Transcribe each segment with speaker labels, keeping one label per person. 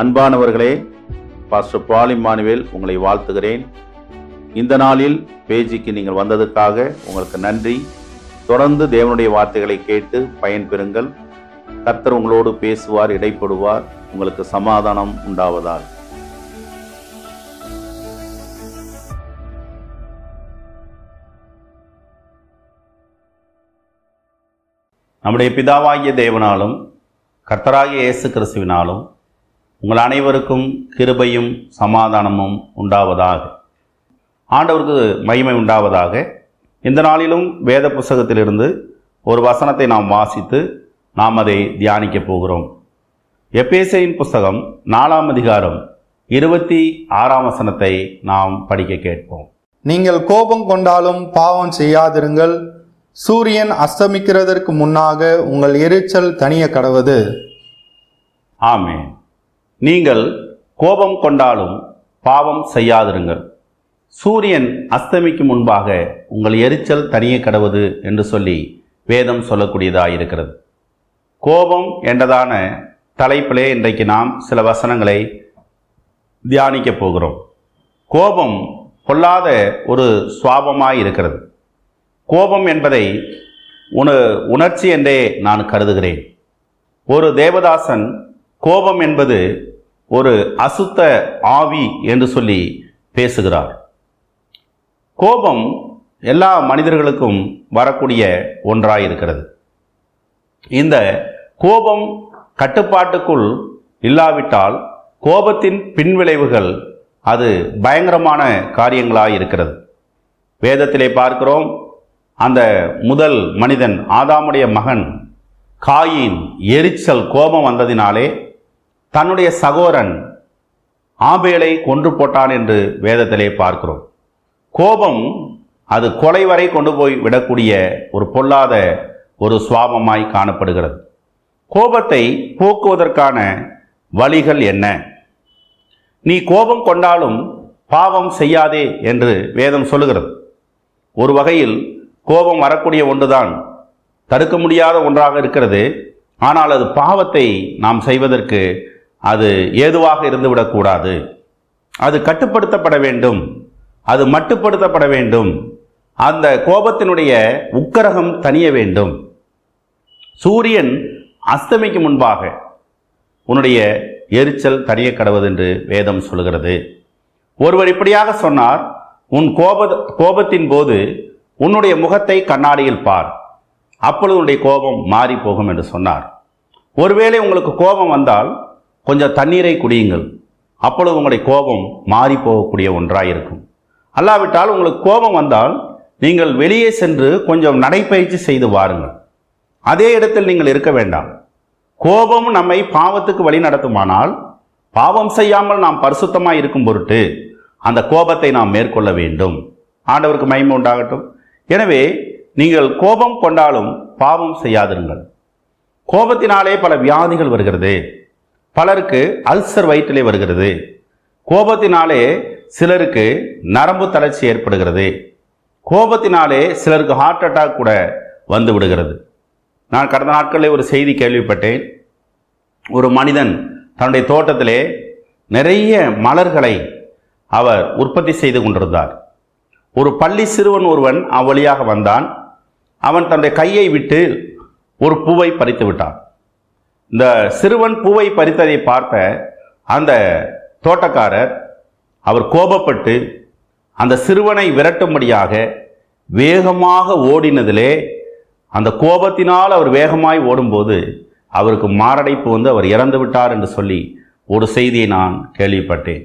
Speaker 1: அன்பானவர்களே pastor Paul Emmanuel உங்களை வாழ்த்துகிறேன் இந்த நாளில் பேஜிக்கு நீங்கள் வந்ததுக்காக உங்களுக்கு நன்றி தொடர்ந்து தேவனுடைய வார்த்தைகளை கேட்டு பயன்பெறுங்கள் கர்த்தர் உங்களோடு பேசுவார் இடைப்படுவார் உங்களுக்கு சமாதானம் உண்டாவதால் நம்முடைய பிதாவாகிய தேவனாலும் கர்த்தராகிய இயேசு கிறிஸ்துவினாலும் உங்கள் அனைவருக்கும் கிருபையும் சமாதானமும் உண்டாவதாக ஆண்டவருக்கு மகிமை உண்டாவதாக இந்த நாளிலும் வேத புஸ்தகத்திலிருந்து ஒரு வசனத்தை நாம் வாசித்து நாம் அதை தியானிக்கப் போகிறோம் எப்பேசையின் புஸ்தகம் நாலாம் அதிகாரம் இருபத்தி ஆறாம் வசனத்தை நாம் படிக்க கேட்போம் நீங்கள் கோபம் கொண்டாலும் பாவம் செய்யாதிருங்கள் சூரியன் அஸ்தமிக்கிறதற்கு முன்னாக உங்கள் எரிச்சல் தனிய கடவுது
Speaker 2: ஆமே நீங்கள் கோபம் கொண்டாலும் பாவம் செய்யாதிருங்கள் சூரியன் அஸ்தமிக்கு முன்பாக உங்கள் எரிச்சல் தனியே கடவுது என்று சொல்லி வேதம் சொல்லக்கூடியதாக இருக்கிறது கோபம் என்றதான தலைப்பிலே இன்றைக்கு நாம் சில வசனங்களை தியானிக்க போகிறோம் கோபம் பொல்லாத ஒரு சுவாபமாக இருக்கிறது கோபம் என்பதை உண உணர்ச்சி என்றே நான் கருதுகிறேன் ஒரு தேவதாசன் கோபம் என்பது ஒரு அசுத்த ஆவி என்று சொல்லி பேசுகிறார் கோபம் எல்லா மனிதர்களுக்கும் வரக்கூடிய ஒன்றாக இருக்கிறது இந்த கோபம் கட்டுப்பாட்டுக்குள் இல்லாவிட்டால் கோபத்தின் பின்விளைவுகள் அது பயங்கரமான காரியங்களாக இருக்கிறது வேதத்திலே பார்க்கிறோம் அந்த முதல் மனிதன் ஆதாமுடைய மகன் காயின் எரிச்சல் கோபம் வந்ததினாலே தன்னுடைய சகோரன் ஆபேலை கொன்று போட்டான் என்று வேதத்திலே பார்க்கிறோம் கோபம் அது கொலை வரை கொண்டு போய் விடக்கூடிய ஒரு பொல்லாத ஒரு சுவாபமாய் காணப்படுகிறது கோபத்தை போக்குவதற்கான வழிகள் என்ன நீ கோபம் கொண்டாலும் பாவம் செய்யாதே என்று வேதம் சொல்லுகிறது ஒரு வகையில் கோபம் வரக்கூடிய ஒன்றுதான் தடுக்க முடியாத ஒன்றாக இருக்கிறது ஆனால் அது பாவத்தை நாம் செய்வதற்கு அது ஏதுவாக இருந்துவிடக்கூடாது அது கட்டுப்படுத்தப்பட வேண்டும் அது மட்டுப்படுத்தப்பட வேண்டும் அந்த கோபத்தினுடைய உக்கரகம் தனிய வேண்டும் சூரியன் அஸ்தமிக்கு முன்பாக உன்னுடைய எரிச்சல் தனிய கடவுது என்று வேதம் சொல்கிறது ஒருவர் இப்படியாக சொன்னார் உன் கோப கோபத்தின் போது உன்னுடைய முகத்தை கண்ணாடியில் பார் அப்பொழுது உன்னுடைய கோபம் மாறி போகும் என்று சொன்னார் ஒருவேளை உங்களுக்கு கோபம் வந்தால் கொஞ்சம் தண்ணீரை குடியுங்கள் அப்பொழுது உங்களுடைய கோபம் மாறி போகக்கூடிய ஒன்றாக இருக்கும் அல்லாவிட்டால் உங்களுக்கு கோபம் வந்தால் நீங்கள் வெளியே சென்று கொஞ்சம் நடைப்பயிற்சி செய்து வாருங்கள் அதே இடத்தில் நீங்கள் இருக்க வேண்டாம் கோபம் நம்மை பாவத்துக்கு வழி நடத்துமானால் பாவம் செய்யாமல் நாம் பரிசுத்தமாக இருக்கும் பொருட்டு அந்த கோபத்தை நாம் மேற்கொள்ள வேண்டும் ஆண்டவருக்கு மயம உண்டாகட்டும் எனவே நீங்கள் கோபம் கொண்டாலும் பாவம் செய்யாதிருங்கள் கோபத்தினாலே பல வியாதிகள் வருகிறது பலருக்கு அல்சர் வயிற்றிலே வருகிறது கோபத்தினாலே சிலருக்கு நரம்பு தளர்ச்சி ஏற்படுகிறது கோபத்தினாலே சிலருக்கு ஹார்ட் அட்டாக் கூட வந்து விடுகிறது நான் கடந்த நாட்களில் ஒரு செய்தி கேள்விப்பட்டேன் ஒரு மனிதன் தன்னுடைய தோட்டத்திலே நிறைய மலர்களை அவர் உற்பத்தி செய்து கொண்டிருந்தார் ஒரு பள்ளி சிறுவன் ஒருவன் அவ்வழியாக வந்தான் அவன் தன்னுடைய கையை விட்டு ஒரு பூவை பறித்து விட்டான் இந்த சிறுவன் பூவை பறித்ததை பார்த்த அந்த தோட்டக்காரர் அவர் கோபப்பட்டு அந்த சிறுவனை விரட்டும்படியாக வேகமாக ஓடினதிலே அந்த கோபத்தினால் அவர் வேகமாய் ஓடும்போது அவருக்கு மாரடைப்பு வந்து அவர் இறந்து விட்டார் என்று சொல்லி ஒரு செய்தியை நான் கேள்விப்பட்டேன்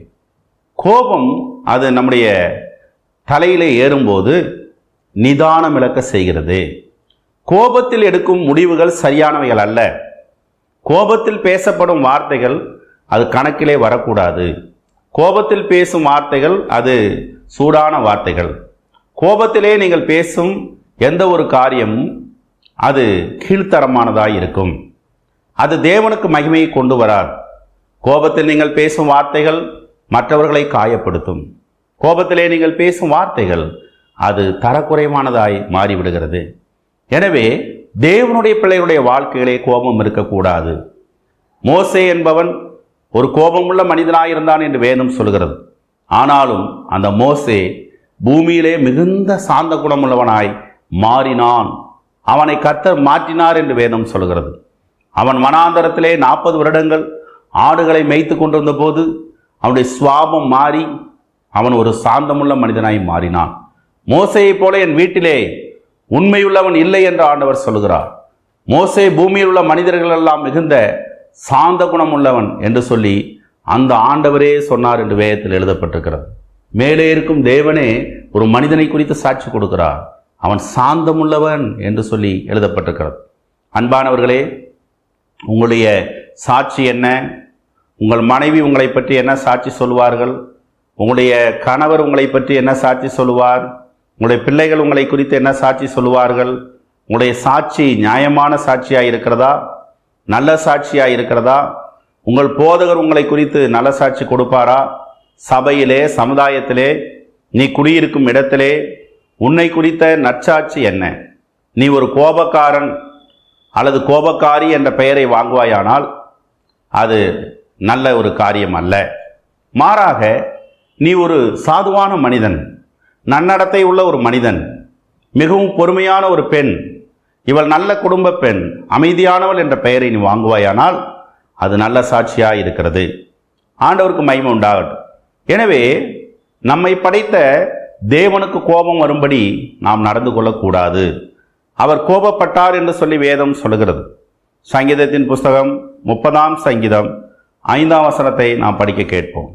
Speaker 2: கோபம் அது நம்முடைய தலையிலே ஏறும்போது நிதானம் இழக்க செய்கிறது கோபத்தில் எடுக்கும் முடிவுகள் சரியானவைகள் அல்ல கோபத்தில் பேசப்படும் வார்த்தைகள் அது கணக்கிலே வரக்கூடாது கோபத்தில் பேசும் வார்த்தைகள் அது சூடான வார்த்தைகள் கோபத்திலே நீங்கள் பேசும் எந்த ஒரு காரியமும் அது கீழ்த்தரமானதாக இருக்கும் அது தேவனுக்கு மகிமையை கொண்டு வரார் கோபத்தில் நீங்கள் பேசும் வார்த்தைகள் மற்றவர்களை காயப்படுத்தும் கோபத்திலே நீங்கள் பேசும் வார்த்தைகள் அது தரக்குறைவானதாய் மாறிவிடுகிறது எனவே தேவனுடைய பிள்ளைகளுடைய வாழ்க்கையிலே கோபம் இருக்கக்கூடாது மோசே என்பவன் ஒரு கோபமுள்ள மனிதனாக இருந்தான் என்று வேதம் சொல்கிறது ஆனாலும் அந்த மோசே பூமியிலே மிகுந்த சாந்த குணமுள்ளவனாய் மாறினான் அவனை கத்த மாற்றினார் என்று வேதம் சொல்கிறது அவன் மனாந்தரத்திலே நாற்பது வருடங்கள் ஆடுகளை மேய்த்து கொண்டிருந்த போது அவனுடைய சுவாபம் மாறி அவன் ஒரு சாந்தமுள்ள மனிதனாய் மாறினான் மோசையைப் போல என் வீட்டிலே உண்மையுள்ளவன் இல்லை என்று ஆண்டவர் சொல்கிறார் மோசே பூமியில் உள்ள மனிதர்களெல்லாம் மிகுந்த சாந்த குணம் உள்ளவன் என்று சொல்லி அந்த ஆண்டவரே சொன்னார் என்று வேதத்தில் எழுதப்பட்டிருக்கிறது மேலே இருக்கும் தேவனே ஒரு மனிதனை குறித்து சாட்சி கொடுக்கிறார் அவன் சாந்தமுள்ளவன் என்று சொல்லி எழுதப்பட்டிருக்கிறது அன்பானவர்களே உங்களுடைய சாட்சி என்ன உங்கள் மனைவி உங்களை பற்றி என்ன சாட்சி சொல்வார்கள் உங்களுடைய கணவர் உங்களை பற்றி என்ன சாட்சி சொல்வார் உங்களுடைய பிள்ளைகள் உங்களை குறித்து என்ன சாட்சி சொல்லுவார்கள் உங்களுடைய சாட்சி நியாயமான சாட்சியாக இருக்கிறதா நல்ல சாட்சியாக இருக்கிறதா உங்கள் போதகர் உங்களை குறித்து நல்ல சாட்சி கொடுப்பாரா சபையிலே சமுதாயத்திலே நீ குடியிருக்கும் இடத்திலே உன்னை குறித்த நற்சாட்சி என்ன நீ ஒரு கோபக்காரன் அல்லது கோபக்காரி என்ற பெயரை வாங்குவாயானால் அது நல்ல ஒரு காரியம் அல்ல மாறாக நீ ஒரு சாதுவான மனிதன் நன்னடத்தை உள்ள ஒரு மனிதன் மிகவும் பொறுமையான ஒரு பெண் இவள் நல்ல குடும்ப பெண் அமைதியானவள் என்ற பெயரை நீ வாங்குவாயானால் அது நல்ல சாட்சியாக இருக்கிறது ஆண்டவருக்கு மகிமை உண்டாகட்டும் எனவே நம்மை படைத்த தேவனுக்கு கோபம் வரும்படி நாம் நடந்து கொள்ளக்கூடாது அவர் கோபப்பட்டார் என்று சொல்லி வேதம் சொல்லுகிறது சங்கீதத்தின் புஸ்தகம் முப்பதாம் சங்கீதம் ஐந்தாம் வசனத்தை நாம் படிக்க கேட்போம்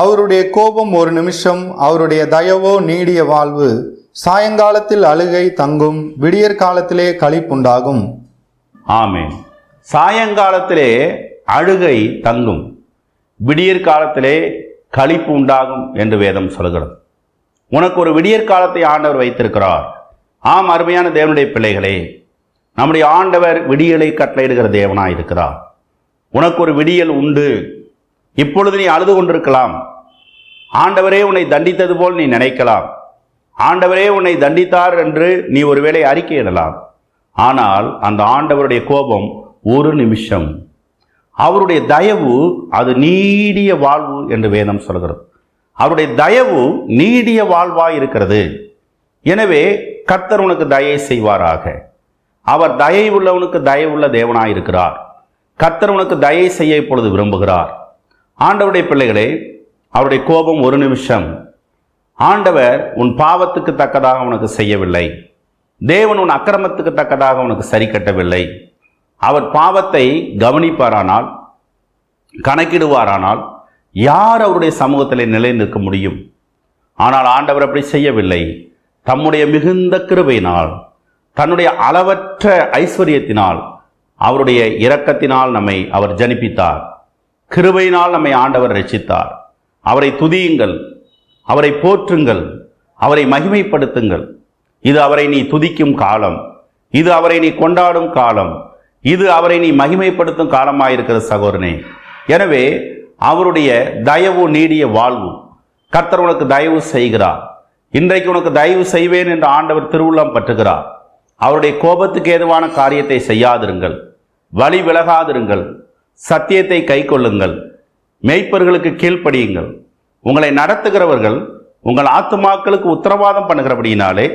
Speaker 1: அவருடைய கோபம் ஒரு நிமிஷம் அவருடைய தயவோ நீடிய வாழ்வு சாயங்காலத்தில் அழுகை தங்கும் விடியற் காலத்திலே களிப்புண்டாகும்
Speaker 2: ஆமே சாயங்காலத்திலே அழுகை தங்கும் விடியற் காலத்திலே களிப்பு உண்டாகும் என்று வேதம் சொல்கிறது உனக்கு ஒரு விடியற் காலத்தை ஆண்டவர் வைத்திருக்கிறார் ஆம் அருமையான தேவனுடைய பிள்ளைகளே நம்முடைய ஆண்டவர் விடியலை கட்டளையிடுகிற தேவனாக இருக்கிறார் உனக்கு ஒரு விடியல் உண்டு இப்பொழுது நீ அழுது கொண்டிருக்கலாம் ஆண்டவரே உன்னை தண்டித்தது போல் நீ நினைக்கலாம் ஆண்டவரே உன்னை தண்டித்தார் என்று நீ ஒருவேளை அறிக்கையிடலாம் ஆனால் அந்த ஆண்டவருடைய கோபம் ஒரு நிமிஷம் அவருடைய தயவு அது நீடிய வாழ்வு என்று வேதம் சொல்கிறது அவருடைய தயவு நீடிய வாழ்வாய் இருக்கிறது எனவே கர்த்தர் உனக்கு தயை செய்வாராக அவர் தயை உள்ளவனுக்கு தயவுள்ள தேவனாயிருக்கிறார் கர்த்தர் உனக்கு தயை செய்ய இப்பொழுது விரும்புகிறார் ஆண்டவருடைய பிள்ளைகளே அவருடைய கோபம் ஒரு நிமிஷம் ஆண்டவர் உன் பாவத்துக்கு தக்கதாக உனக்கு செய்யவில்லை தேவன் உன் அக்கிரமத்துக்கு தக்கதாக உனக்கு சரி கட்டவில்லை அவர் பாவத்தை கவனிப்பாரானால் கணக்கிடுவாரானால் யார் அவருடைய சமூகத்தில் நிலை நிற்க முடியும் ஆனால் ஆண்டவர் அப்படி செய்யவில்லை தம்முடைய மிகுந்த கிருபையினால் தன்னுடைய அளவற்ற ஐஸ்வர்யத்தினால் அவருடைய இரக்கத்தினால் நம்மை அவர் ஜனிப்பித்தார் கிருபையினால் நம்மை ஆண்டவர் ரசித்தார் அவரை துதியுங்கள் அவரை போற்றுங்கள் அவரை மகிமைப்படுத்துங்கள் இது அவரை நீ துதிக்கும் காலம் இது அவரை நீ கொண்டாடும் காலம் இது அவரை நீ மகிமைப்படுத்தும் காலமாயிருக்கிற சகோதரனே எனவே அவருடைய தயவு நீடிய வாழ்வு கர்த்தர் உனக்கு தயவு செய்கிறார் இன்றைக்கு உனக்கு தயவு செய்வேன் என்று ஆண்டவர் திருவுள்ளம் பற்றுகிறார் அவருடைய கோபத்துக்கு ஏதுவான காரியத்தை செய்யாதிருங்கள் வழி விலகாதிருங்கள் சத்தியத்தை கை கொள்ளுங்கள் மேய்ப்பர்களுக்கு கீழ்ப்படியுங்கள் உங்களை நடத்துகிறவர்கள் உங்கள் ஆத்துமாக்களுக்கு உத்தரவாதம் பண்ணுகிறபடியினாலே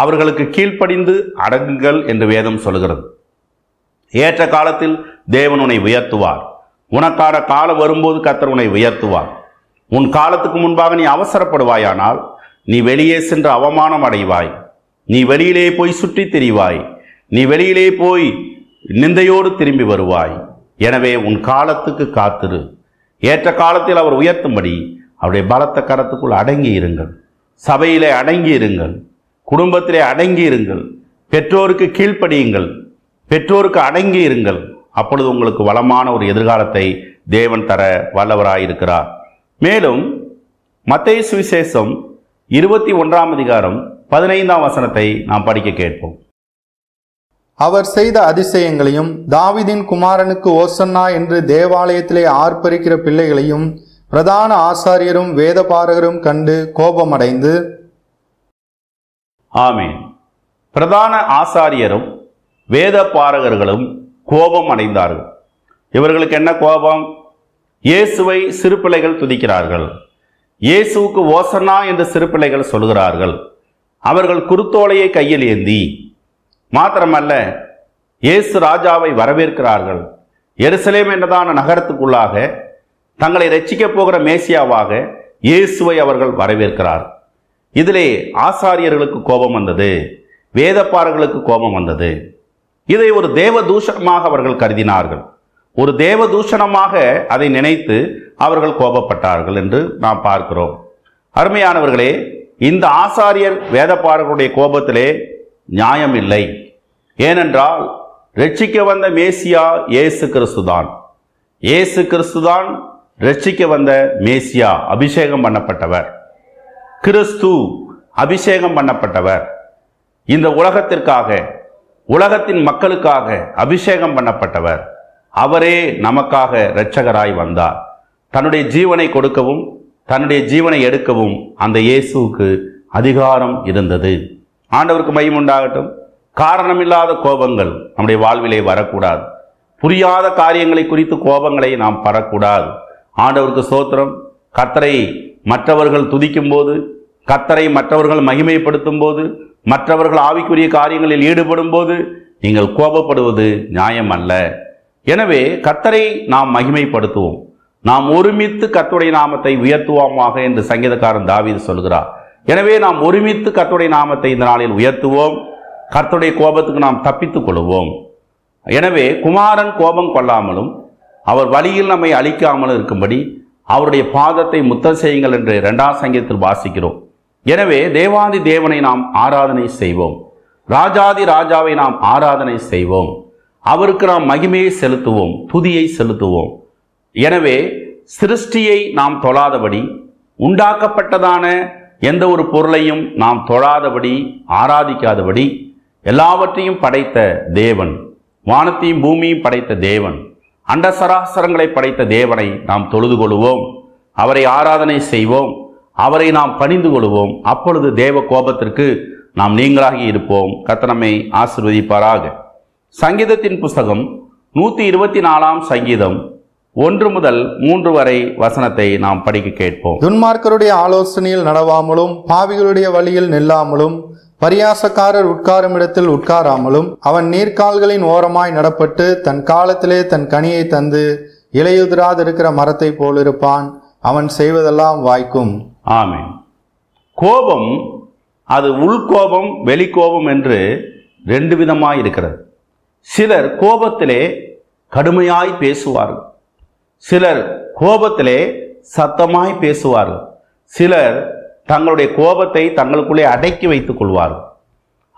Speaker 2: அவர்களுக்கு கீழ்ப்படிந்து அடங்குங்கள் என்று வேதம் சொல்கிறது ஏற்ற காலத்தில் தேவன் உன்னை உயர்த்துவார் உனக்கான காலம் வரும்போது கத்தர் உன்னை உயர்த்துவார் உன் காலத்துக்கு முன்பாக நீ அவசரப்படுவாயானால் நீ வெளியே சென்று அவமானம் அடைவாய் நீ வெளியிலே போய் சுற்றி திரிவாய் நீ வெளியிலே போய் நிந்தையோடு திரும்பி வருவாய் எனவே உன் காலத்துக்கு காத்திரு ஏற்ற காலத்தில் அவர் உயர்த்தும்படி அவருடைய பலத்த கரத்துக்குள் அடங்கி இருங்கள் சபையிலே அடங்கி இருங்கள் குடும்பத்திலே அடங்கி இருங்கள் பெற்றோருக்கு கீழ்ப்படியுங்கள் பெற்றோருக்கு அடங்கி இருங்கள் அப்பொழுது உங்களுக்கு வளமான ஒரு எதிர்காலத்தை தேவன் தர வல்லவராயிருக்கிறார் மேலும் மத்திய சுவிசேஷம் இருபத்தி ஒன்றாம் அதிகாரம் பதினைந்தாம் வசனத்தை நாம் படிக்க கேட்போம்
Speaker 1: அவர் செய்த அதிசயங்களையும் தாவிதின் குமாரனுக்கு ஓசன்னா என்று தேவாலயத்திலே ஆர்ப்பரிக்கிற பிள்ளைகளையும் பிரதான ஆசாரியரும் வேதபாரகரும் கண்டு கோபமடைந்து
Speaker 2: ஆமேன் பிரதான ஆசாரியரும் வேத பாரகர்களும் கோபம் அடைந்தார்கள் இவர்களுக்கு என்ன கோபம் இயேசுவை சிறு பிள்ளைகள் துதிக்கிறார்கள் இயேசுவுக்கு ஓசனா என்று சிறு பிள்ளைகள் சொல்கிறார்கள் அவர்கள் குருத்தோலையை கையில் ஏந்தி மாத்திரமல்ல இயேசு ராஜாவை வரவேற்கிறார்கள் எருசலேம் என்றதான நகரத்துக்குள்ளாக தங்களை ரட்சிக்கப் போகிற மேசியாவாக இயேசுவை அவர்கள் வரவேற்கிறார் இதிலே ஆசாரியர்களுக்கு கோபம் வந்தது வேதப்பாரர்களுக்கு கோபம் வந்தது இதை ஒரு தேவ தூஷணமாக அவர்கள் கருதினார்கள் ஒரு தேவ தூஷணமாக அதை நினைத்து அவர்கள் கோபப்பட்டார்கள் என்று நாம் பார்க்கிறோம் அருமையானவர்களே இந்த ஆசாரியர் வேதப்பாரர்களுடைய கோபத்திலே நியாயம் இல்லை ஏனென்றால் ரட்சிக்க வந்த மேசியா இயேசு கிறிஸ்துதான் இயேசு கிறிஸ்துதான் ரட்சிக்க வந்த மேசியா அபிஷேகம் பண்ணப்பட்டவர் கிறிஸ்து அபிஷேகம் பண்ணப்பட்டவர் இந்த உலகத்திற்காக உலகத்தின் மக்களுக்காக அபிஷேகம் பண்ணப்பட்டவர் அவரே நமக்காக இரட்சகராய் வந்தார் தன்னுடைய ஜீவனை கொடுக்கவும் தன்னுடைய ஜீவனை எடுக்கவும் அந்த இயேசுவுக்கு அதிகாரம் இருந்தது ஆண்டவருக்கு மையம் உண்டாகட்டும் காரணமில்லாத கோபங்கள் நம்முடைய வாழ்விலே வரக்கூடாது புரியாத காரியங்களை குறித்து கோபங்களை நாம் பரக்கூடாது ஆண்டவருக்கு சோத்திரம் கத்தரை மற்றவர்கள் துதிக்கும் போது கத்தரை மற்றவர்கள் மகிமைப்படுத்தும் போது மற்றவர்கள் ஆவிக்குரிய காரியங்களில் ஈடுபடும் போது நீங்கள் கோபப்படுவது நியாயம் அல்ல எனவே கத்தரை நாம் மகிமைப்படுத்துவோம் நாம் ஒருமித்து கத்துடைய நாமத்தை உயர்த்துவோமாக என்று சங்கீதக்காரன் தாவீது சொல்கிறார் எனவே நாம் ஒருமித்து கர்த்துடைய நாமத்தை இந்த நாளில் உயர்த்துவோம் கர்த்துடைய கோபத்துக்கு நாம் தப்பித்துக் கொள்வோம் எனவே குமாரன் கோபம் கொள்ளாமலும் அவர் வழியில் நம்மை அழிக்காமலும் இருக்கும்படி அவருடைய பாதத்தை முத்தம் செய்யுங்கள் என்று இரண்டாம் சங்கத்தில் வாசிக்கிறோம் எனவே தேவாதி தேவனை நாம் ஆராதனை செய்வோம் ராஜாதி ராஜாவை நாம் ஆராதனை செய்வோம் அவருக்கு நாம் மகிமையை செலுத்துவோம் துதியை செலுத்துவோம் எனவே சிருஷ்டியை நாம் தொழாதபடி உண்டாக்கப்பட்டதான எந்த ஒரு பொருளையும் நாம் தொழாதபடி ஆராதிக்காதபடி எல்லாவற்றையும் படைத்த தேவன் வானத்தையும் பூமியும் படைத்த தேவன் அண்ட சராசரங்களை படைத்த தேவனை நாம் தொழுது கொள்வோம் அவரை ஆராதனை செய்வோம் அவரை நாம் பணிந்து கொள்வோம் அப்பொழுது தேவ கோபத்திற்கு நாம் நீங்களாகி இருப்போம் கத்தனமை ஆசிர்வதிப்பாராக சங்கீதத்தின் புஸ்தகம் நூற்றி இருபத்தி நாலாம் சங்கீதம் ஒன்று முதல் மூன்று வரை வசனத்தை நாம் படிக்க கேட்போம்
Speaker 1: துன்மார்க்கருடைய ஆலோசனையில் நடவாமலும் பாவிகளுடைய வழியில் நில்லாமலும் பரியாசக்காரர் உட்காரும் இடத்தில் உட்காராமலும் அவன் நீர்க்கால்களின் ஓரமாய் நடப்பட்டு தன் காலத்திலே தன் கனியை தந்து இலையுதிராதிருக்கிற மரத்தை போலிருப்பான் அவன் செய்வதெல்லாம் வாய்க்கும்
Speaker 2: ஆமேன் கோபம் அது உள்கோபம் வெளிக்கோபம் என்று ரெண்டு விதமாக இருக்கிறது சிலர் கோபத்திலே கடுமையாய் பேசுவார்கள் சிலர் கோபத்திலே சத்தமாய் பேசுவார்கள் சிலர் தங்களுடைய கோபத்தை தங்களுக்குள்ளே அடக்கி வைத்துக் கொள்வார்கள்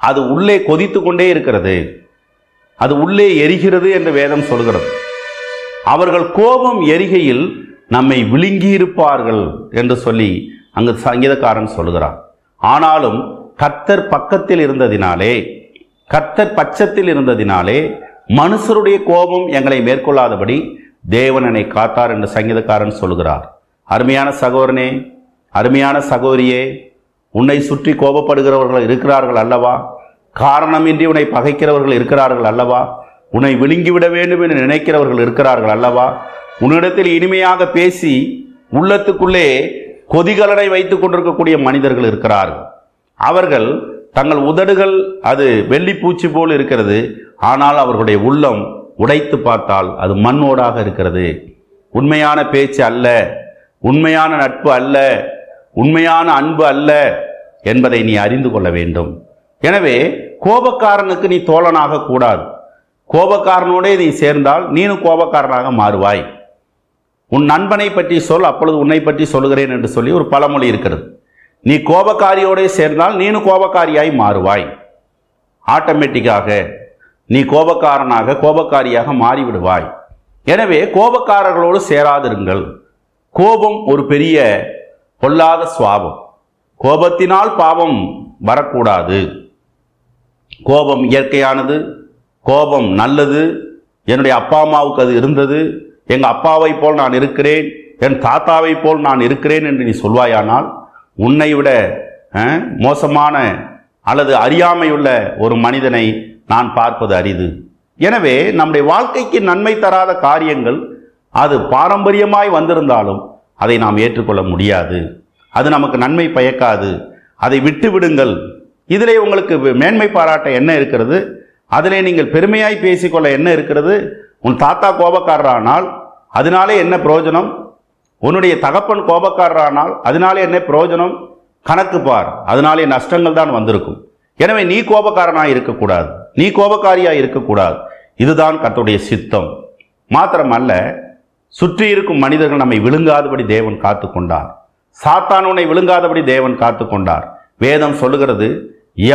Speaker 2: அது உள்ளே கொதித்து கொண்டே இருக்கிறது அது உள்ளே எரிகிறது என்று வேதம் சொல்கிறது அவர்கள் கோபம் எரிகையில் நம்மை விழுங்கியிருப்பார்கள் என்று சொல்லி அங்கு சங்கீதக்காரன் சொல்கிறான் ஆனாலும் கர்த்தர் பக்கத்தில் இருந்ததினாலே கர்த்தர் பட்சத்தில் இருந்ததினாலே மனுஷருடைய கோபம் எங்களை மேற்கொள்ளாதபடி தேவனனை காத்தார் என்று சங்கீதக்காரன் சொல்கிறார் அருமையான சகோதரனே அருமையான சகோதரியே உன்னை சுற்றி கோபப்படுகிறவர்கள் இருக்கிறார்கள் அல்லவா காரணமின்றி உன்னை பகைக்கிறவர்கள் இருக்கிறார்கள் அல்லவா உன்னை விழுங்கிவிட வேண்டும் என்று நினைக்கிறவர்கள் இருக்கிறார்கள் அல்லவா உன்னிடத்தில் இனிமையாக பேசி உள்ளத்துக்குள்ளே கொதிகலனை வைத்து கொண்டிருக்கக்கூடிய மனிதர்கள் இருக்கிறார்கள் அவர்கள் தங்கள் உதடுகள் அது வெள்ளி பூச்சி போல் இருக்கிறது ஆனால் அவர்களுடைய உள்ளம் உடைத்து பார்த்தால் அது மண்ணோடாக இருக்கிறது உண்மையான பேச்சு அல்ல உண்மையான நட்பு அல்ல உண்மையான அன்பு அல்ல என்பதை நீ அறிந்து கொள்ள வேண்டும் எனவே கோபக்காரனுக்கு நீ தோழனாக கூடாது கோபக்காரனோடே நீ சேர்ந்தால் நீனும் கோபக்காரனாக மாறுவாய் உன் நண்பனை பற்றி சொல் அப்பொழுது உன்னை பற்றி சொல்கிறேன் என்று சொல்லி ஒரு பழமொழி இருக்கிறது நீ கோபக்காரியோடே சேர்ந்தால் நீனும் கோபக்காரியாய் மாறுவாய் ஆட்டோமேட்டிக்காக நீ கோபக்காரனாக கோபக்காரியாக மாறிவிடுவாய் எனவே கோபக்காரர்களோடு சேராதிருங்கள் கோபம் ஒரு பெரிய பொல்லாத சுவாபம் கோபத்தினால் பாவம் வரக்கூடாது கோபம் இயற்கையானது கோபம் நல்லது என்னுடைய அப்பா அம்மாவுக்கு அது இருந்தது எங்கள் அப்பாவை போல் நான் இருக்கிறேன் என் தாத்தாவை போல் நான் இருக்கிறேன் என்று நீ சொல்வாயானால் உன்னை விட மோசமான அல்லது அறியாமையுள்ள ஒரு மனிதனை நான் பார்ப்பது அரிது எனவே நம்முடைய வாழ்க்கைக்கு நன்மை தராத காரியங்கள் அது பாரம்பரியமாய் வந்திருந்தாலும் அதை நாம் ஏற்றுக்கொள்ள முடியாது அது நமக்கு நன்மை பயக்காது அதை விட்டு விடுங்கள் இதிலே உங்களுக்கு மேன்மை பாராட்ட என்ன இருக்கிறது அதிலே நீங்கள் பெருமையாய் பேசிக்கொள்ள என்ன இருக்கிறது உன் தாத்தா கோபக்காரரானால் அதனாலே என்ன பிரயோஜனம் உன்னுடைய தகப்பன் கோபக்காரரானால் அதனாலே என்ன பிரயோஜனம் கணக்கு பார் அதனாலே நஷ்டங்கள் தான் வந்திருக்கும் எனவே நீ கோபக்காரனாக இருக்கக்கூடாது நீ கோபக்காரியா இருக்கக்கூடாது இதுதான் கத்துடைய சித்தம் மாத்திரமல்ல சுற்றி இருக்கும் மனிதர்கள் நம்மை விழுங்காதபடி தேவன் காத்து கொண்டார் சாத்தான் உன்னை விழுங்காதபடி தேவன் காத்து கொண்டார் வேதம் சொல்லுகிறது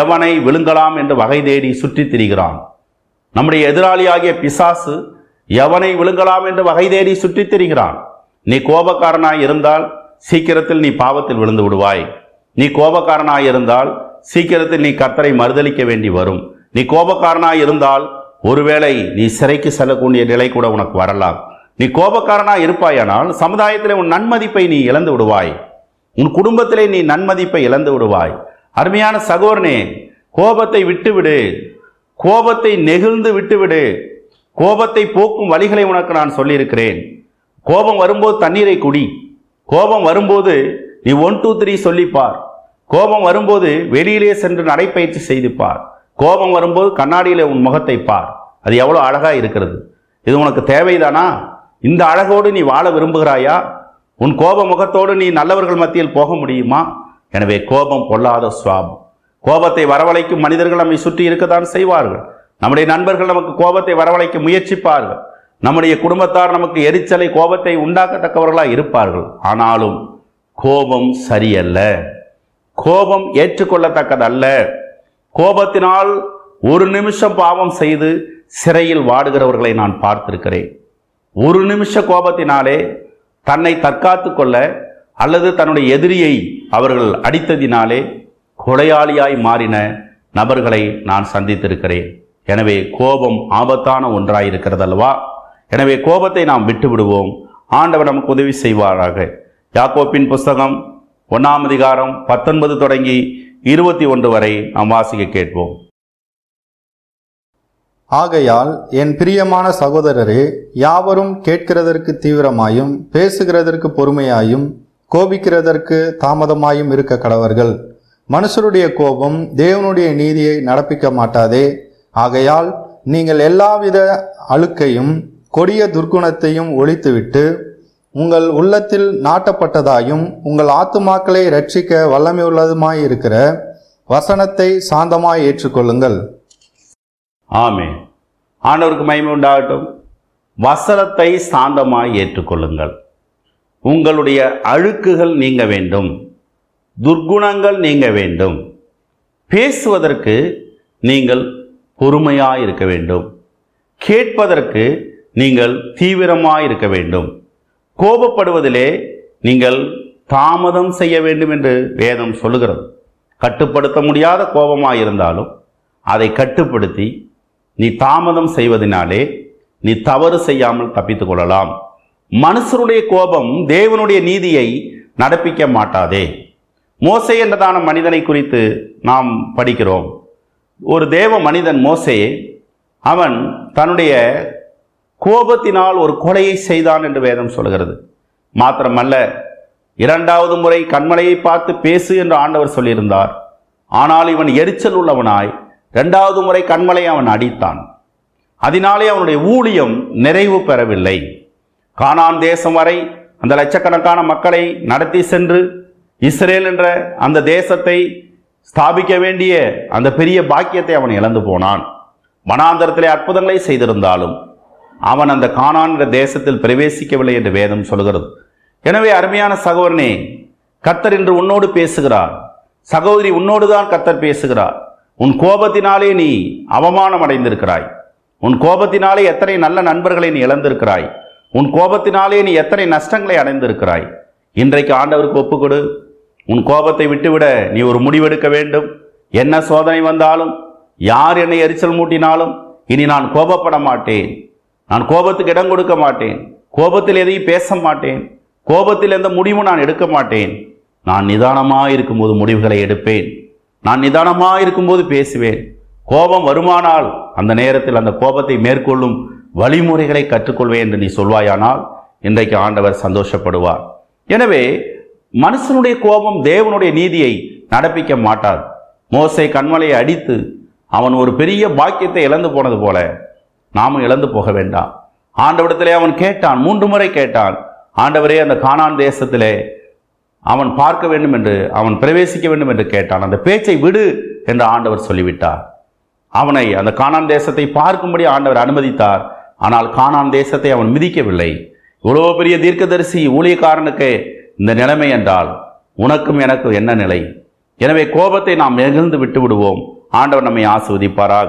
Speaker 2: எவனை விழுங்கலாம் என்று வகை தேடி சுற்றி திரிகிறான் நம்முடைய எதிராளியாகிய பிசாசு எவனை விழுங்கலாம் என்று வகை தேடி சுற்றித் திரிகிறான் நீ கோபக்காரனாய் இருந்தால் சீக்கிரத்தில் நீ பாவத்தில் விழுந்து விடுவாய் நீ கோபக்காரனாய் இருந்தால் சீக்கிரத்தில் நீ கர்த்தரை மறுதளிக்க வேண்டி வரும் நீ கோபக்காரனாக இருந்தால் ஒருவேளை நீ சிறைக்கு செல்லக்கூடிய நிலை கூட உனக்கு வரலாம் நீ கோபக்காரனாக இருப்பாயானால் சமுதாயத்தில் உன் நன்மதிப்பை நீ இழந்து விடுவாய் உன் குடும்பத்திலே நீ நன்மதிப்பை இழந்து விடுவாய் அருமையான சகோதரனே கோபத்தை விட்டுவிடு கோபத்தை நெகிழ்ந்து விட்டுவிடு கோபத்தை போக்கும் வழிகளை உனக்கு நான் சொல்லியிருக்கிறேன் கோபம் வரும்போது தண்ணீரை குடி கோபம் வரும்போது நீ ஒன் டூ த்ரீ சொல்லிப்பார் கோபம் வரும்போது வெளியிலே சென்று நடைப்பயிற்சி செய்துப்பார் கோபம் வரும்போது கண்ணாடியில் உன் முகத்தை பார் அது எவ்வளோ அழகாக இருக்கிறது இது உனக்கு தேவைதானா இந்த அழகோடு நீ வாழ விரும்புகிறாயா உன் கோப முகத்தோடு நீ நல்லவர்கள் மத்தியில் போக முடியுமா எனவே கோபம் பொல்லாத சுவாபம் கோபத்தை வரவழைக்கும் மனிதர்கள் நம்மை சுற்றி இருக்கத்தான் செய்வார்கள் நம்முடைய நண்பர்கள் நமக்கு கோபத்தை வரவழைக்க முயற்சிப்பார்கள் நம்முடைய குடும்பத்தார் நமக்கு எரிச்சலை கோபத்தை உண்டாக்கத்தக்கவர்களாக இருப்பார்கள் ஆனாலும் கோபம் சரியல்ல கோபம் ஏற்றுக்கொள்ளத்தக்கதல்ல கோபத்தினால் ஒரு நிமிஷம் பாவம் செய்து சிறையில் வாடுகிறவர்களை நான் பார்த்திருக்கிறேன் ஒரு நிமிஷ கோபத்தினாலே தன்னை தற்காத்து கொள்ள அல்லது தன்னுடைய எதிரியை அவர்கள் அடித்ததினாலே கொலையாளியாய் மாறின நபர்களை நான் சந்தித்திருக்கிறேன் எனவே கோபம் ஆபத்தான ஒன்றாயிருக்கிறது இருக்கிறதல்லவா எனவே கோபத்தை நாம் விட்டு விடுவோம் ஆண்டவர் நமக்கு உதவி செய்வாராக யாக்கோப்பின் புஸ்தகம் ஒன்றாம் அதிகாரம் பத்தொன்பது தொடங்கி இருபத்தி ஒன்று வரை நாம் வாசிக்க கேட்போம்
Speaker 1: ஆகையால் என் பிரியமான சகோதரரே யாவரும் கேட்கிறதற்கு தீவிரமாயும் பேசுகிறதற்கு பொறுமையாயும் கோபிக்கிறதற்கு தாமதமாயும் இருக்க கடவர்கள் மனுஷருடைய கோபம் தேவனுடைய நீதியை நடப்பிக்க மாட்டாதே ஆகையால் நீங்கள் எல்லாவித அழுக்கையும் கொடிய துர்க்குணத்தையும் ஒழித்துவிட்டு உங்கள் உள்ளத்தில் நாட்டப்பட்டதாயும் உங்கள் ஆத்துமாக்களை ரட்சிக்க வல்லமை உள்ளதுமாயிருக்கிற வசனத்தை சாந்தமாய் ஏற்றுக்கொள்ளுங்கள்
Speaker 2: ஆமே ஆண்டவருக்கு மயிமை உண்டாகட்டும் வசனத்தை சாந்தமாய் ஏற்றுக்கொள்ளுங்கள் உங்களுடைய அழுக்குகள் நீங்க வேண்டும் துர்க்குணங்கள் நீங்க வேண்டும் பேசுவதற்கு நீங்கள் பொறுமையாக இருக்க வேண்டும் கேட்பதற்கு நீங்கள் தீவிரமாக இருக்க வேண்டும் கோபப்படுவதிலே நீங்கள் தாமதம் செய்ய வேண்டும் என்று வேதம் சொல்லுகிறது கட்டுப்படுத்த முடியாத கோபமாக இருந்தாலும் அதை கட்டுப்படுத்தி நீ தாமதம் செய்வதனாலே நீ தவறு செய்யாமல் தப்பித்துக் கொள்ளலாம் மனுஷருடைய கோபம் தேவனுடைய நீதியை நடப்பிக்க மாட்டாதே மோசை என்றதான மனிதனை குறித்து நாம் படிக்கிறோம் ஒரு தேவ மனிதன் மோசே அவன் தன்னுடைய கோபத்தினால் ஒரு கொலையை செய்தான் என்று வேதம் சொல்கிறது மாத்திரமல்ல இரண்டாவது முறை கண்மலையை பார்த்து பேசு என்று ஆண்டவர் சொல்லியிருந்தார் ஆனால் இவன் எரிச்சல் உள்ளவனாய் இரண்டாவது முறை கண்மலை அவன் அடித்தான் அதனாலே அவனுடைய ஊழியம் நிறைவு பெறவில்லை கானான் தேசம் வரை அந்த லட்சக்கணக்கான மக்களை நடத்தி சென்று இஸ்ரேல் என்ற அந்த தேசத்தை ஸ்தாபிக்க வேண்டிய அந்த பெரிய பாக்கியத்தை அவன் இழந்து போனான் மனாந்தரத்திலே அற்புதங்களை செய்திருந்தாலும் அவன் அந்த காணான்ற தேசத்தில் பிரவேசிக்கவில்லை என்று வேதம் சொல்கிறது எனவே அருமையான சகோதரனே கத்தர் இன்று உன்னோடு பேசுகிறார் சகோதரி உன்னோடு தான் கத்தர் பேசுகிறார் உன் கோபத்தினாலே நீ அவமானம் அடைந்திருக்கிறாய் உன் கோபத்தினாலே எத்தனை நல்ல நண்பர்களை நீ இழந்திருக்கிறாய் உன் கோபத்தினாலே நீ எத்தனை நஷ்டங்களை அடைந்திருக்கிறாய் இன்றைக்கு ஆண்டவருக்கு ஒப்புக்கொடு உன் கோபத்தை விட்டுவிட நீ ஒரு முடிவெடுக்க வேண்டும் என்ன சோதனை வந்தாலும் யார் என்னை எரிச்சல் மூட்டினாலும் இனி நான் கோபப்பட மாட்டேன் நான் கோபத்துக்கு இடம் கொடுக்க மாட்டேன் கோபத்தில் எதையும் பேச மாட்டேன் கோபத்தில் எந்த முடிவும் நான் எடுக்க மாட்டேன் நான் நிதானமாக இருக்கும்போது முடிவுகளை எடுப்பேன் நான் நிதானமாக இருக்கும்போது பேசுவேன் கோபம் வருமானால் அந்த நேரத்தில் அந்த கோபத்தை மேற்கொள்ளும் வழிமுறைகளை கற்றுக்கொள்வேன் என்று நீ சொல்வாயானால் இன்றைக்கு ஆண்டவர் சந்தோஷப்படுவார் எனவே மனுஷனுடைய கோபம் தேவனுடைய நீதியை நடப்பிக்க மாட்டார் மோசை கண்மலையை அடித்து அவன் ஒரு பெரிய பாக்கியத்தை இழந்து போனது போல நாமும் இழந்து போக வேண்டாம் ஆண்டவிடத்திலே அவன் கேட்டான் மூன்று முறை கேட்டான் ஆண்டவரே அந்த காணான் தேசத்திலே அவன் பார்க்க வேண்டும் என்று அவன் பிரவேசிக்க வேண்டும் என்று கேட்டான் அந்த பேச்சை விடு என்று ஆண்டவர் சொல்லிவிட்டார் அவனை அந்த காணான் தேசத்தை பார்க்கும்படி ஆண்டவர் அனுமதித்தார் ஆனால் காணான் தேசத்தை அவன் மிதிக்கவில்லை இவ்வளோ பெரிய தீர்க்கதரிசி ஊழியக்காரனுக்கு இந்த நிலைமை என்றால் உனக்கும் எனக்கும் என்ன நிலை எனவே கோபத்தை நாம் எகிழ்ந்து விட்டு விடுவோம் ஆண்டவர் நம்மை ஆசுவதிப்பாராக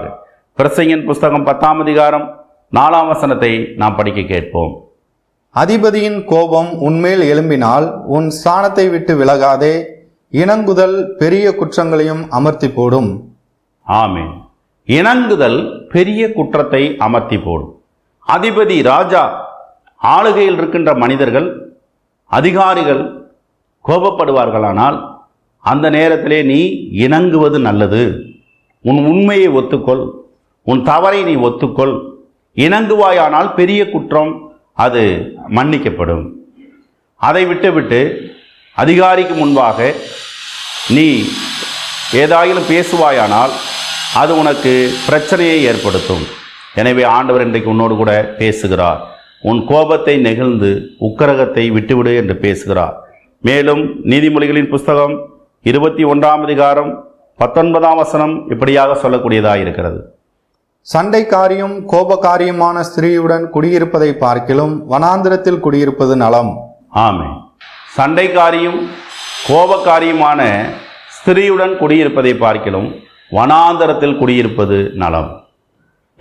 Speaker 2: பிரசையின் புஸ்தகம் பத்தாம் அதிகாரம் நாலாம் வசனத்தை நாம் படிக்க கேட்போம்
Speaker 1: அதிபதியின் கோபம் உன்மேல் எழும்பினால் உன் ஸ்தானத்தை விட்டு விலகாதே இணங்குதல் பெரிய குற்றங்களையும் அமர்த்தி போடும்
Speaker 2: ஆமீன் இணங்குதல் பெரிய குற்றத்தை அமர்த்தி போடும் அதிபதி ராஜா ஆளுகையில் இருக்கின்ற மனிதர்கள் அதிகாரிகள் கோபப்படுவார்களானால் அந்த நேரத்திலே நீ இணங்குவது நல்லது உன் உண்மையை ஒத்துக்கொள் உன் தவறை நீ ஒத்துக்கொள் இணங்குவாயானால் பெரிய குற்றம் அது மன்னிக்கப்படும் அதை விட்டுவிட்டு அதிகாரிக்கு முன்பாக நீ ஏதாயிலும் பேசுவாயானால் அது உனக்கு பிரச்சனையை ஏற்படுத்தும் எனவே ஆண்டவர் இன்றைக்கு உன்னோடு கூட பேசுகிறார் உன் கோபத்தை நெகிழ்ந்து உக்கரகத்தை விட்டுவிடு என்று பேசுகிறார் மேலும் நீதிமொழிகளின் புஸ்தகம் இருபத்தி ஒன்றாம் அதிகாரம் பத்தொன்பதாம் வசனம் இப்படியாக சொல்லக்கூடியதாக இருக்கிறது
Speaker 1: சண்டைக்காரியும் கோபக்காரியுமான ஸ்திரீயுடன் குடியிருப்பதை பார்க்கிலும் வனாந்திரத்தில் குடியிருப்பது நலம்
Speaker 2: ஆமே சண்டைக்காரியும் கோபக்காரியுமான ஸ்திரீயுடன் குடியிருப்பதை பார்க்கிலும் வனாந்தரத்தில் குடியிருப்பது நலம்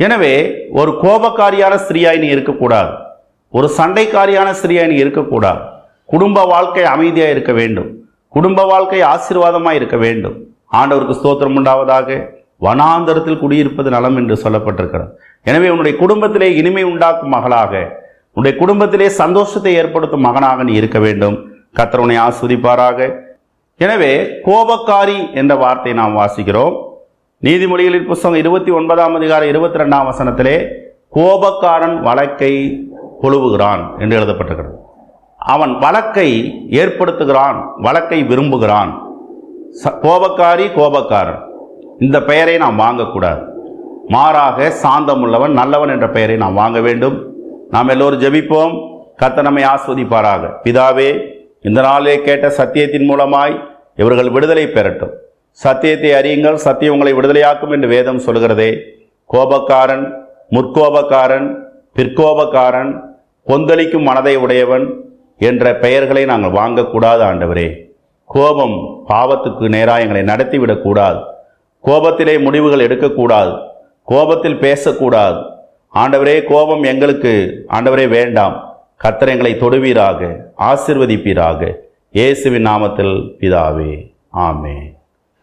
Speaker 2: எனவே ஒரு கோபக்காரியான ஸ்திரீயாய் நீ இருக்கக்கூடாது ஒரு சண்டைக்காரியான ஸ்திரீயாய் நீ இருக்கக்கூடாது குடும்ப வாழ்க்கை அமைதியாக இருக்க வேண்டும் குடும்ப வாழ்க்கை ஆசீர்வாதமாக இருக்க வேண்டும் ஆண்டவருக்கு ஸ்தோத்திரம் உண்டாவதாக வனாந்தரத்தில் குடியிருப்பது நலம் என்று சொல்லப்பட்டிருக்கிறது எனவே உன்னுடைய குடும்பத்திலே இனிமை உண்டாக்கும் மகளாக உன்னுடைய குடும்பத்திலே சந்தோஷத்தை ஏற்படுத்தும் மகனாக நீ இருக்க வேண்டும் கத்தரவனை ஆஸ்வதிப்பாராக எனவே கோபக்காரி என்ற வார்த்தை நாம் வாசிக்கிறோம் நீதிமொழிகளின் புஸ்தகம் இருபத்தி ஒன்பதாம் அதிகாரம் இருபத்தி ரெண்டாம் வசனத்திலே கோபக்காரன் வழக்கை கொழுவுகிறான் என்று எழுதப்பட்டிருக்கிறது அவன் வழக்கை ஏற்படுத்துகிறான் வழக்கை விரும்புகிறான் கோபக்காரி கோபக்காரன் இந்த பெயரை நாம் வாங்கக்கூடாது மாறாக சாந்தம் உள்ளவன் நல்லவன் என்ற பெயரை நாம் வாங்க வேண்டும் நாம் எல்லோரும் ஜபிப்போம் கத்தனமை ஆஸ்வதிப்பாராக பிதாவே இந்த நாளிலே கேட்ட சத்தியத்தின் மூலமாய் இவர்கள் விடுதலை பெறட்டும் சத்தியத்தை அறியுங்கள் சத்தியம் உங்களை விடுதலையாக்கும் என்று வேதம் சொல்கிறதே கோபக்காரன் முற்கோபக்காரன் பிற்கோபக்காரன் கொந்தளிக்கும் மனதை உடையவன் என்ற பெயர்களை நாங்கள் வாங்கக்கூடாது ஆண்டவரே கோபம் பாவத்துக்கு நேராக எங்களை நடத்திவிடக்கூடாது கோபத்திலே முடிவுகள் எடுக்கக்கூடாது கோபத்தில் பேசக்கூடாது ஆண்டவரே கோபம் எங்களுக்கு ஆண்டவரே வேண்டாம் கத்திரங்களை தொடுவீராக ஆசிர்வதிப்பீராக இயேசுவின் நாமத்தில் பிதாவே ஆமே